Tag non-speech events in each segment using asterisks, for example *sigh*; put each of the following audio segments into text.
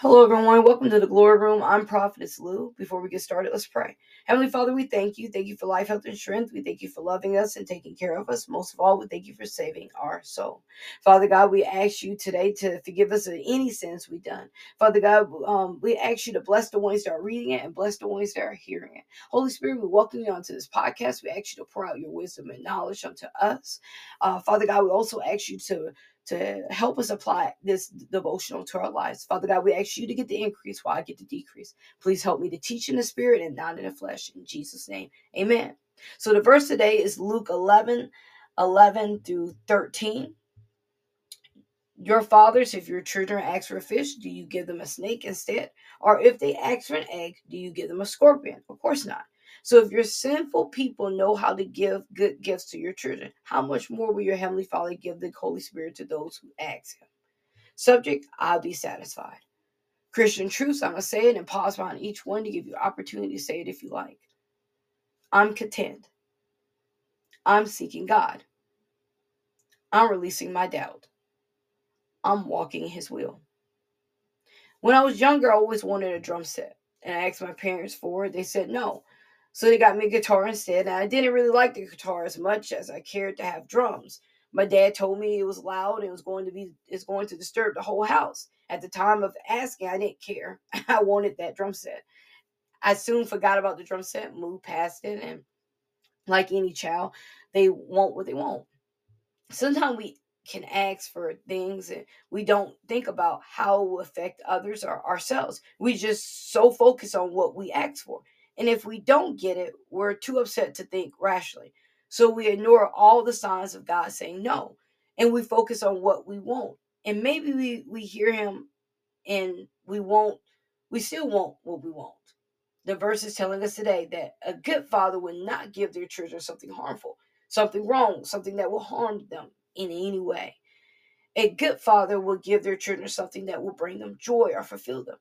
Hello, everyone. Welcome to the Glory Room. I'm Prophetess Lou. Before we get started, let's pray. Heavenly Father, we thank you. Thank you for life, health, and strength. We thank you for loving us and taking care of us. Most of all, we thank you for saving our soul. Father God, we ask you today to forgive us of any sins we've done. Father God, um, we ask you to bless the ones that are reading it and bless the ones that are hearing it. Holy Spirit, we welcome you onto this podcast. We ask you to pour out your wisdom and knowledge unto us. Uh, Father God, we also ask you to to help us apply this devotional to our lives. Father God, we ask you to get the increase while I get the decrease. Please help me to teach in the spirit and not in the flesh. In Jesus' name, amen. So the verse today is Luke 11 11 through 13. Your fathers, if your children ask for a fish, do you give them a snake instead? Or if they ask for an egg, do you give them a scorpion? Of course not. So if your sinful people know how to give good gifts to your children, how much more will your heavenly Father give the Holy Spirit to those who ask him? Subject, I'll be satisfied. Christian truths, I'm going to say it and pause on each one to give you opportunity to say it if you like. I'm content. I'm seeking God. I'm releasing my doubt. I'm walking his will. When I was younger, I always wanted a drum set. And I asked my parents for it. They said no. So they got me a guitar instead, and I didn't really like the guitar as much as I cared to have drums. My dad told me it was loud and it was going to be it's going to disturb the whole house. At the time of asking, I didn't care. *laughs* I wanted that drum set. I soon forgot about the drum set, moved past it, and like any child, they want what they want. Sometimes we can ask for things and we don't think about how it will affect others or ourselves. We just so focus on what we ask for. And if we don't get it, we're too upset to think rationally. So we ignore all the signs of God saying no. And we focus on what we want. And maybe we, we hear him and we won't, we still want what we want. The verse is telling us today that a good father will not give their children something harmful, something wrong, something that will harm them in any way. A good father will give their children something that will bring them joy or fulfill them.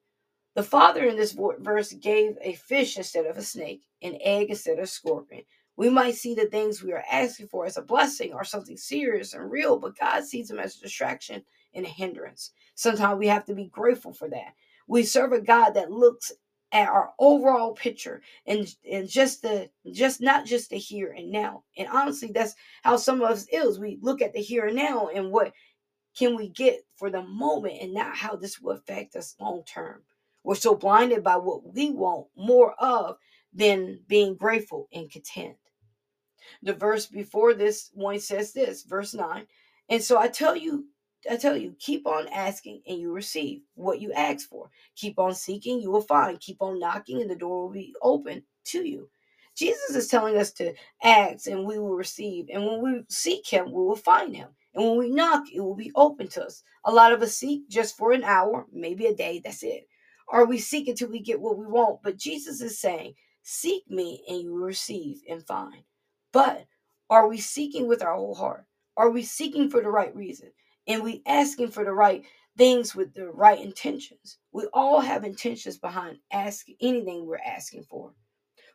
The father in this verse gave a fish instead of a snake, an egg instead of a scorpion. We might see the things we are asking for as a blessing or something serious and real, but God sees them as a distraction and a hindrance. Sometimes we have to be grateful for that. We serve a God that looks at our overall picture and and just the just not just the here and now. And honestly, that's how some of us is. We look at the here and now and what can we get for the moment and not how this will affect us long term. We're so blinded by what we want more of than being grateful and content. The verse before this one says this, verse 9. And so I tell you, I tell you, keep on asking and you receive what you ask for. Keep on seeking, you will find. Keep on knocking and the door will be open to you. Jesus is telling us to ask and we will receive. And when we seek him, we will find him. And when we knock, it will be open to us. A lot of us seek just for an hour, maybe a day, that's it. Or we seek until we get what we want. But Jesus is saying, Seek me and you will receive and find. But are we seeking with our whole heart? Are we seeking for the right reason? And we asking for the right things with the right intentions? We all have intentions behind asking anything we're asking for.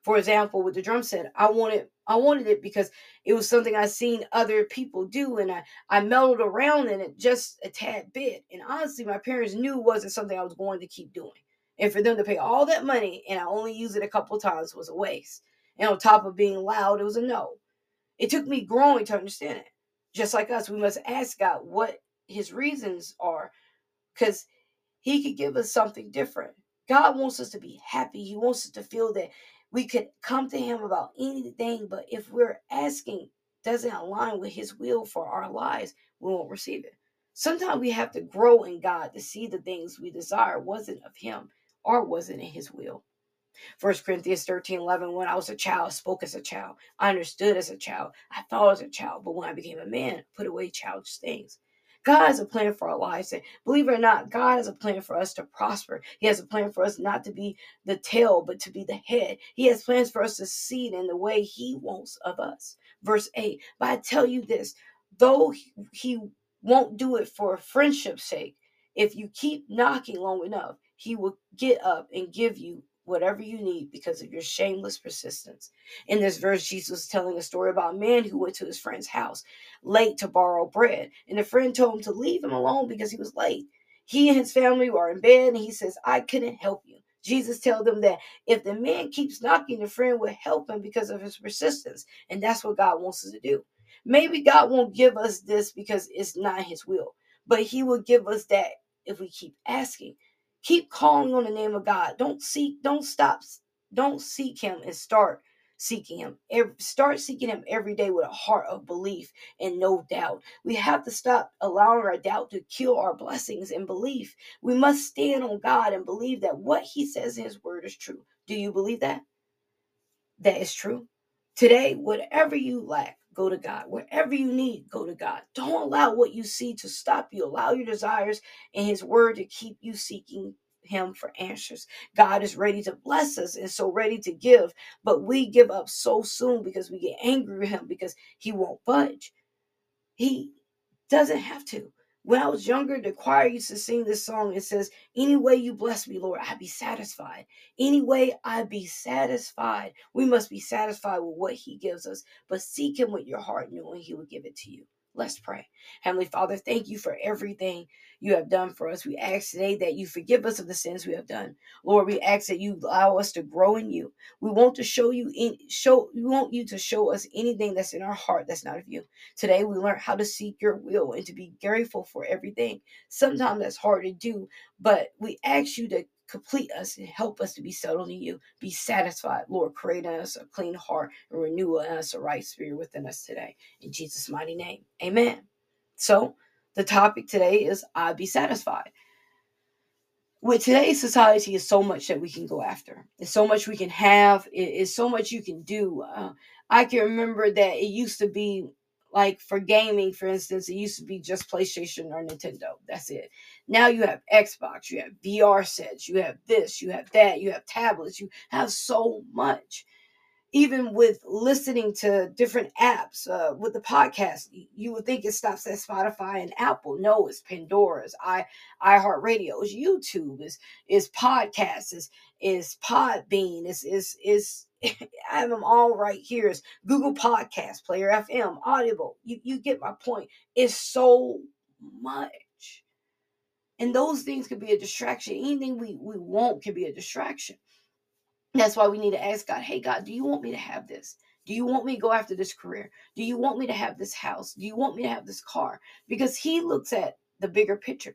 For example, with the drum set, I wanted I wanted it because it was something I seen other people do, and I I mellowed around in it just a tad bit. And honestly, my parents knew it wasn't something I was going to keep doing. And for them to pay all that money and I only use it a couple times was a waste. And on top of being loud, it was a no. It took me growing to understand it. Just like us, we must ask God what his reasons are because he could give us something different. God wants us to be happy. He wants us to feel that we could come to him about anything, but if we're asking doesn't align with his will for our lives, we won't receive it. Sometimes we have to grow in God to see the things we desire wasn't of him or wasn't in his will. 1 Corinthians 13 11, when I was a child, spoke as a child. I understood as a child. I thought as a child. But when I became a man, I put away childish things. God has a plan for our lives. And believe it or not, God has a plan for us to prosper. He has a plan for us not to be the tail, but to be the head. He has plans for us to succeed in the way He wants of us. Verse 8 But I tell you this, though He won't do it for friendship's sake, if you keep knocking long enough, he will get up and give you whatever you need because of your shameless persistence. In this verse, Jesus is telling a story about a man who went to his friend's house late to borrow bread, and the friend told him to leave him alone because he was late. He and his family were in bed, and he says, I couldn't help you. Jesus tells them that if the man keeps knocking, the friend will help him because of his persistence. And that's what God wants us to do. Maybe God won't give us this because it's not his will, but he will give us that if we keep asking. Keep calling on the name of God. Don't seek, don't stop, don't seek him and start seeking him. Start seeking him every day with a heart of belief and no doubt. We have to stop allowing our doubt to kill our blessings and belief. We must stand on God and believe that what he says in his word is true. Do you believe that? That is true. Today, whatever you lack, go to God. Wherever you need, go to God. Don't allow what you see to stop you. Allow your desires and His word to keep you seeking Him for answers. God is ready to bless us and so ready to give, but we give up so soon because we get angry with Him because He won't budge. He doesn't have to. When I was younger, the choir used to sing this song. It says, Any way you bless me, Lord, I be satisfied. Any way I be satisfied. We must be satisfied with what He gives us, but seek Him with your heart, knowing He will give it to you. Let's pray. Heavenly Father, thank you for everything you have done for us. We ask today that you forgive us of the sins we have done. Lord, we ask that you allow us to grow in you. We want to show you in show we want you to show us anything that's in our heart that's not of you. Today we learn how to seek your will and to be grateful for everything. Sometimes that's hard to do, but we ask you to complete us and help us to be settled in you. Be satisfied, Lord. Create in us a clean heart and renew in us a right spirit within us today. In Jesus' mighty name. Amen. So the topic today is I be satisfied. With today's society, is so much that we can go after. It's so much we can have. It's so much you can do. Uh, I can remember that it used to be like for gaming, for instance, it used to be just PlayStation or Nintendo. That's it. Now you have Xbox, you have VR sets, you have this, you have that, you have tablets, you have so much. Even with listening to different apps, uh, with the podcast, you would think it stops at Spotify and Apple. No, it's Pandora's, i iHeartRadio, it's YouTube, is is podcasts, is is Podbean, is is is I have them all right here. It's Google Podcast, Player FM, Audible. You, you get my point. It's so much. And those things could be a distraction. Anything we, we want can be a distraction. That's why we need to ask God, hey, God, do you want me to have this? Do you want me to go after this career? Do you want me to have this house? Do you want me to have this car? Because He looks at the bigger picture.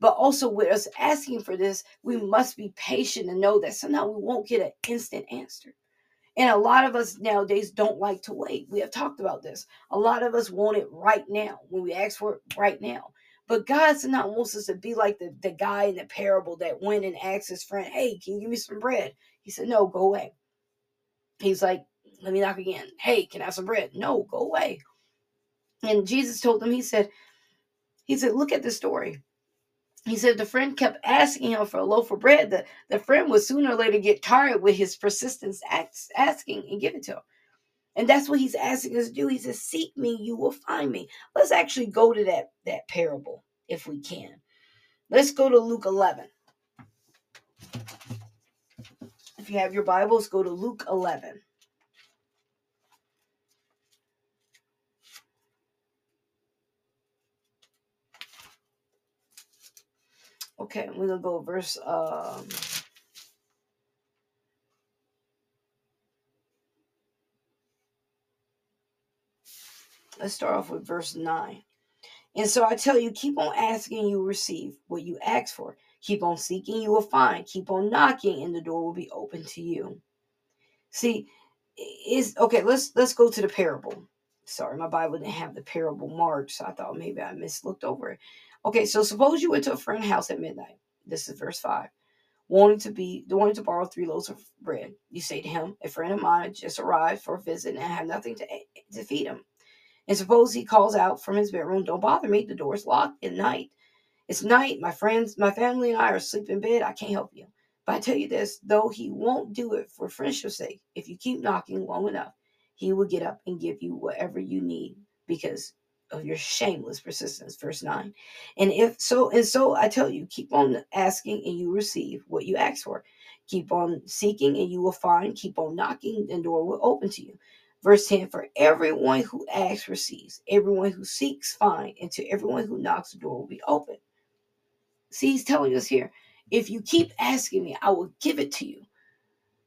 But also, with us asking for this, we must be patient and know that sometimes we won't get an instant answer. And a lot of us nowadays don't like to wait. We have talked about this. A lot of us want it right now when we ask for it right now. But God's not wants us to be like the, the guy in the parable that went and asked his friend, Hey, can you give me some bread? He said, No, go away. He's like, Let me knock again. Hey, can I have some bread? No, go away. And Jesus told him, He said, He said, Look at the story he said the friend kept asking him for a loaf of bread. The, the friend would sooner or later get tired with his persistence asking and give it to him. And that's what he's asking us to do. He says, Seek me, you will find me. Let's actually go to that, that parable if we can. Let's go to Luke 11. If you have your Bibles, go to Luke 11. Okay, we're gonna go verse um let's start off with verse 9. And so I tell you, keep on asking, you receive what you ask for. Keep on seeking, you will find. Keep on knocking, and the door will be open to you. See, is okay, let's let's go to the parable. Sorry, my Bible didn't have the parable marked, so I thought maybe I mislooked over it. Okay, so suppose you went to a friend's house at midnight. This is verse 5. Wanting to be wanting to borrow three loaves of bread. You say to him, A friend of mine just arrived for a visit and I have nothing to, to feed him. And suppose he calls out from his bedroom, Don't bother me, the door's locked at night. It's night, my friends, my family and I are asleep in bed. I can't help you. But I tell you this, though he won't do it for friendship's sake, if you keep knocking long enough, he will get up and give you whatever you need because of your shameless persistence. Verse 9. And if so, and so I tell you, keep on asking and you receive what you ask for. Keep on seeking and you will find. Keep on knocking and door will open to you. Verse 10 For everyone who asks receives, everyone who seeks finds, and to everyone who knocks the door will be open. See, he's telling us here if you keep asking me, I will give it to you.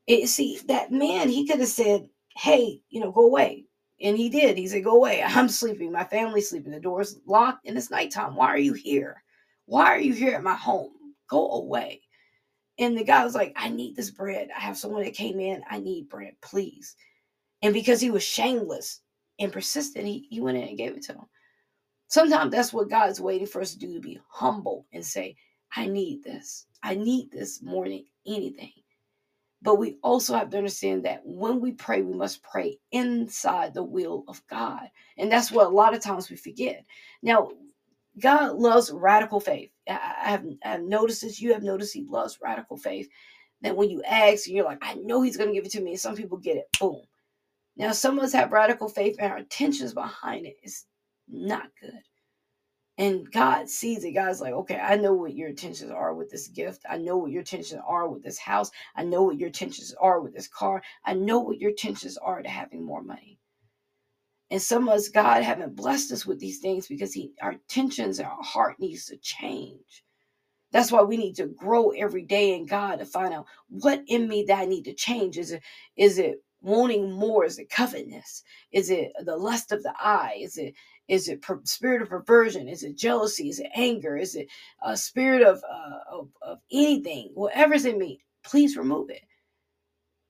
It, see, that man, he could have said, Hey, you know, go away. And he did. He said, Go away. *laughs* I'm sleeping. My family's sleeping. The door's locked and it's nighttime. Why are you here? Why are you here at my home? Go away. And the guy was like, I need this bread. I have someone that came in. I need bread, please. And because he was shameless and persistent, he, he went in and gave it to him. Sometimes that's what God's waiting for us to do to be humble and say, I need this. I need this more than anything. But we also have to understand that when we pray, we must pray inside the will of God. And that's what a lot of times we forget. Now, God loves radical faith. I have, I have noticed this. You have noticed He loves radical faith. That when you ask, you're like, I know He's going to give it to me. And some people get it. Boom. Now, some of us have radical faith, and our intentions behind it is not good. And God sees it. God's like, okay, I know what your intentions are with this gift. I know what your intentions are with this house. I know what your intentions are with this car. I know what your intentions are to having more money. And some of us, God haven't blessed us with these things because He our intentions and our heart needs to change. That's why we need to grow every day in God to find out what in me that I need to change. Is it is it wanting more? Is it covetousness? Is it the lust of the eye? Is it is it per- spirit of perversion? Is it jealousy? Is it anger? Is it a spirit of, uh, of, of anything? Whatever's in me, please remove it.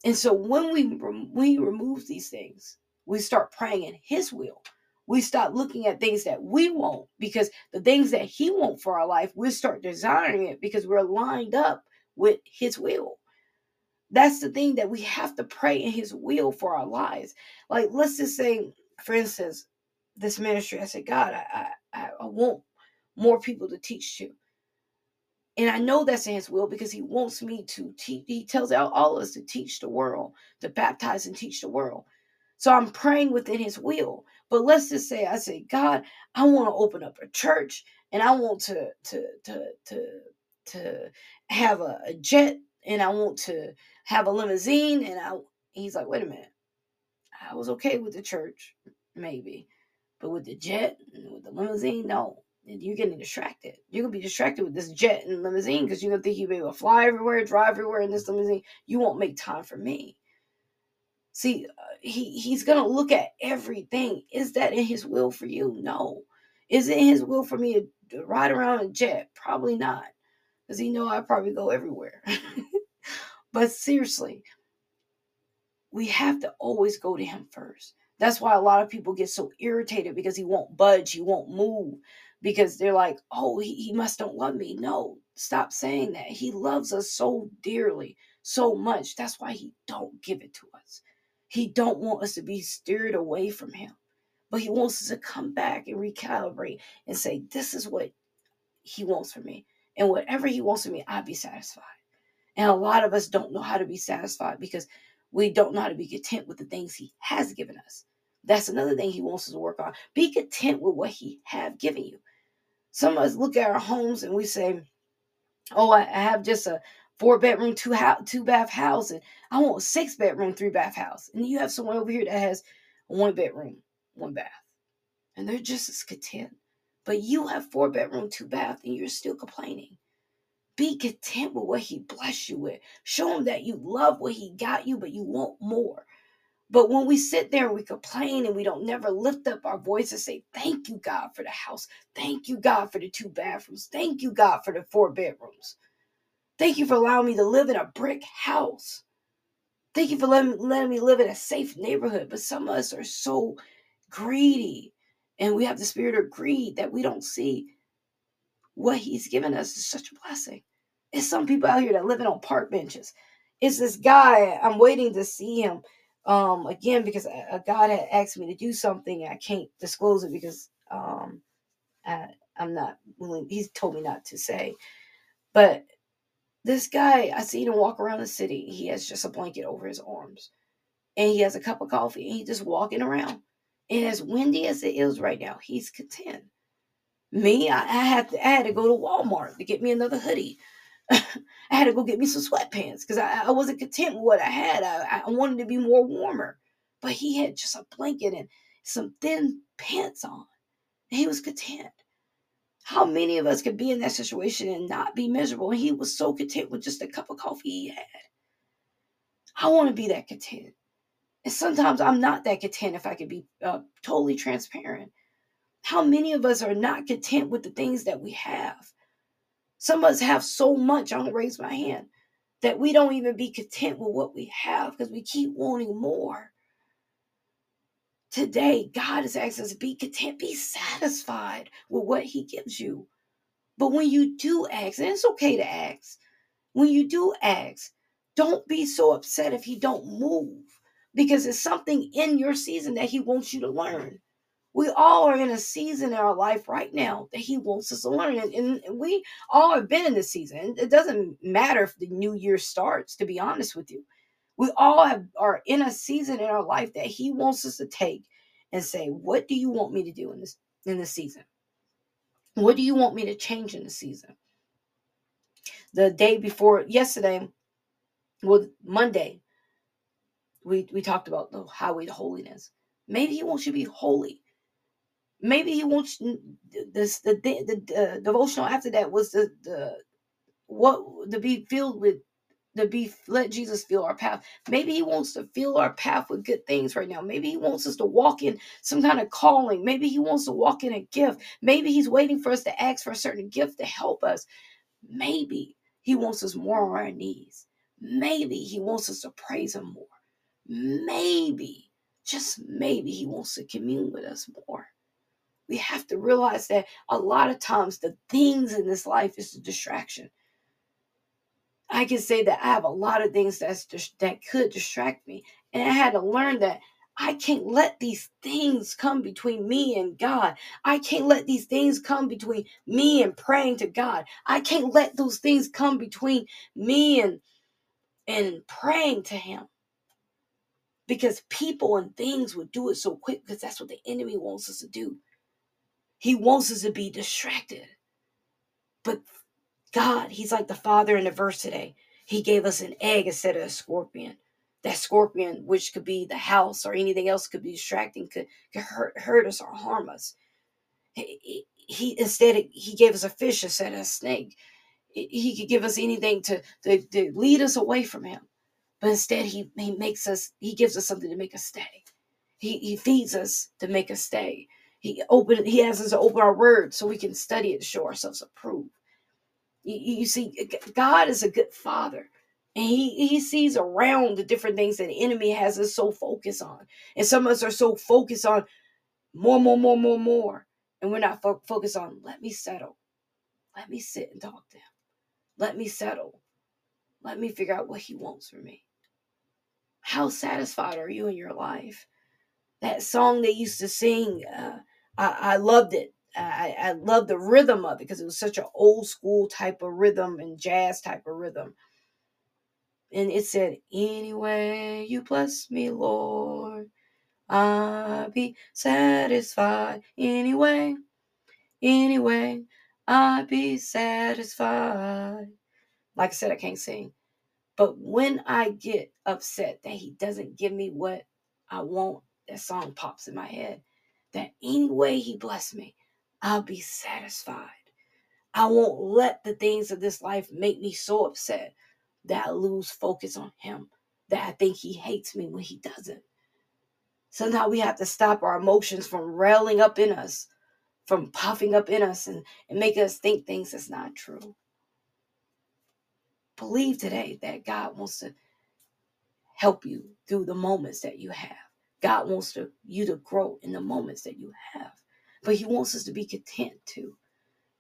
And so when we we remove these things, we start praying in His will. We stop looking at things that we want because the things that He wants for our life, we start desiring it because we're lined up with His will. That's the thing that we have to pray in His will for our lives. Like, let's just say, for instance, this ministry. I said, God, I, I, I want more people to teach to. And I know that's in his will because he wants me to teach. He tells all, all of us to teach the world, to baptize and teach the world. So I'm praying within his will. But let's just say I say, God, I want to open up a church and I want to to to to to have a, a jet and I want to have a limousine and I he's like, wait a minute. I was okay with the church, maybe. But with the jet with the limousine, no. You're getting distracted. You're gonna be distracted with this jet and limousine because you're gonna think you'll be able to fly everywhere, drive everywhere in this limousine. You won't make time for me. See, uh, he he's gonna look at everything. Is that in his will for you? No. Is it in his will for me to, ride around in a jet? Probably not, because he know I probably go everywhere. *laughs* but seriously, we have to always go to him first. That's why a lot of people get so irritated because he won't budge, he won't move, because they're like, oh, he, he must don't love me. No, stop saying that. He loves us so dearly, so much. That's why he don't give it to us. He don't want us to be steered away from him. But he wants us to come back and recalibrate and say, this is what he wants for me. And whatever he wants for me, I'll be satisfied. And a lot of us don't know how to be satisfied because we don't know how to be content with the things he has given us. That's another thing he wants us to work on. Be content with what he have given you. Some of us look at our homes and we say, "Oh, I have just a four bedroom, two house, two bath house, and I want a six bedroom, three bath house." And you have someone over here that has one bedroom, one bath, and they're just as content. But you have four bedroom, two bath, and you're still complaining. Be content with what he blessed you with. Show him that you love what he got you, but you want more. But when we sit there and we complain and we don't never lift up our voice and say, Thank you, God, for the house. Thank you, God, for the two bathrooms. Thank you, God, for the four bedrooms. Thank you for allowing me to live in a brick house. Thank you for letting, letting me live in a safe neighborhood. But some of us are so greedy and we have the spirit of greed that we don't see what He's given us is such a blessing. It's some people out here that living on park benches. It's this guy. I'm waiting to see him um again because a, God had asked me to do something. I can't disclose it because um I, I'm not willing. He's told me not to say, but this guy, I see him walk around the city. He has just a blanket over his arms, and he has a cup of coffee, and he's just walking around. And as windy as it is right now, he's content. Me, I, I to I had to go to Walmart to get me another hoodie. *laughs* I had to go get me some sweatpants because I, I wasn't content with what I had. I, I wanted to be more warmer. But he had just a blanket and some thin pants on. And he was content. How many of us could be in that situation and not be miserable? And he was so content with just a cup of coffee he had. I want to be that content. And sometimes I'm not that content if I could be uh, totally transparent. How many of us are not content with the things that we have? Some of us have so much, I'm going to raise my hand, that we don't even be content with what we have because we keep wanting more. Today, God is asking us to be content, be satisfied with what He gives you. But when you do ask, and it's okay to ask, when you do ask, don't be so upset if He don't move because it's something in your season that He wants you to learn. We all are in a season in our life right now that He wants us to learn. And, and we all have been in this season. It doesn't matter if the new year starts, to be honest with you. We all have, are in a season in our life that He wants us to take and say, What do you want me to do in this in this season? What do you want me to change in the season? The day before yesterday, well, Monday, we we talked about the highway to holiness. Maybe he wants you to be holy. Maybe he wants this the the, the devotional after that was the the what to be filled with to be let Jesus fill our path. Maybe he wants to fill our path with good things right now. Maybe he wants us to walk in some kind of calling. Maybe he wants to walk in a gift. Maybe he's waiting for us to ask for a certain gift to help us. Maybe he wants us more on our knees. Maybe he wants us to praise him more. Maybe, just maybe, he wants to commune with us more. We have to realize that a lot of times the things in this life is a distraction. I can say that I have a lot of things that's that could distract me, and I had to learn that I can't let these things come between me and God. I can't let these things come between me and praying to God. I can't let those things come between me and and praying to him. Because people and things would do it so quick because that's what the enemy wants us to do. He wants us to be distracted. But God, He's like the Father in the verse today. He gave us an egg instead of a scorpion. That scorpion, which could be the house or anything else, could be distracting, could, could hurt, hurt us or harm us. He, he instead he gave us a fish instead of a snake. He could give us anything to, to, to lead us away from him. But instead he, he makes us, he gives us something to make us stay. He, he feeds us to make us stay. He open he has us open our word so we can study it show ourselves approved. You, you see, God is a good father. And he, he sees around the different things that the enemy has us so focused on. And some of us are so focused on more, more, more, more, more. And we're not fo- focused on, let me settle. Let me sit and talk to him. Let me settle. Let me figure out what he wants from me. How satisfied are you in your life? That song they used to sing, uh, I, I loved it. I, I love the rhythm of it because it was such an old school type of rhythm and jazz type of rhythm. And it said, Anyway, you bless me, Lord, I'll be satisfied. Anyway, anyway, I'll be satisfied. Like I said, I can't sing. But when I get upset that he doesn't give me what I want, that song pops in my head. That any way he bless me, I'll be satisfied. I won't let the things of this life make me so upset that I lose focus on him, that I think he hates me when he doesn't. Sometimes we have to stop our emotions from railing up in us, from puffing up in us and, and make us think things that's not true. Believe today that God wants to help you through the moments that you have. God wants to, you to grow in the moments that you have. But he wants us to be content too.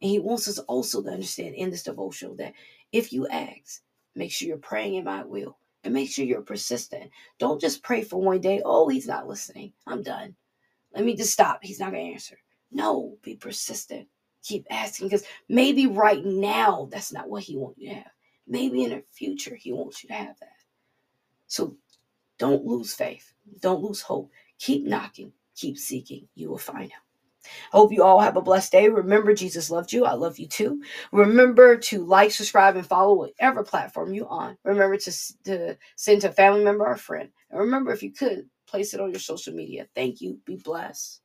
And he wants us also to understand in this devotional that if you ask, make sure you're praying in my will and make sure you're persistent. Don't just pray for one day. Oh, he's not listening. I'm done. Let me just stop. He's not going to answer. No, be persistent. Keep asking because maybe right now that's not what he wants you to have. Maybe in the future he wants you to have that. So don't lose faith. Don't lose hope. Keep knocking. Keep seeking. You will find him. I hope you all have a blessed day. Remember, Jesus loved you. I love you too. Remember to like, subscribe, and follow whatever platform you're on. Remember to, to send to a family member or friend. And remember, if you could, place it on your social media. Thank you. Be blessed.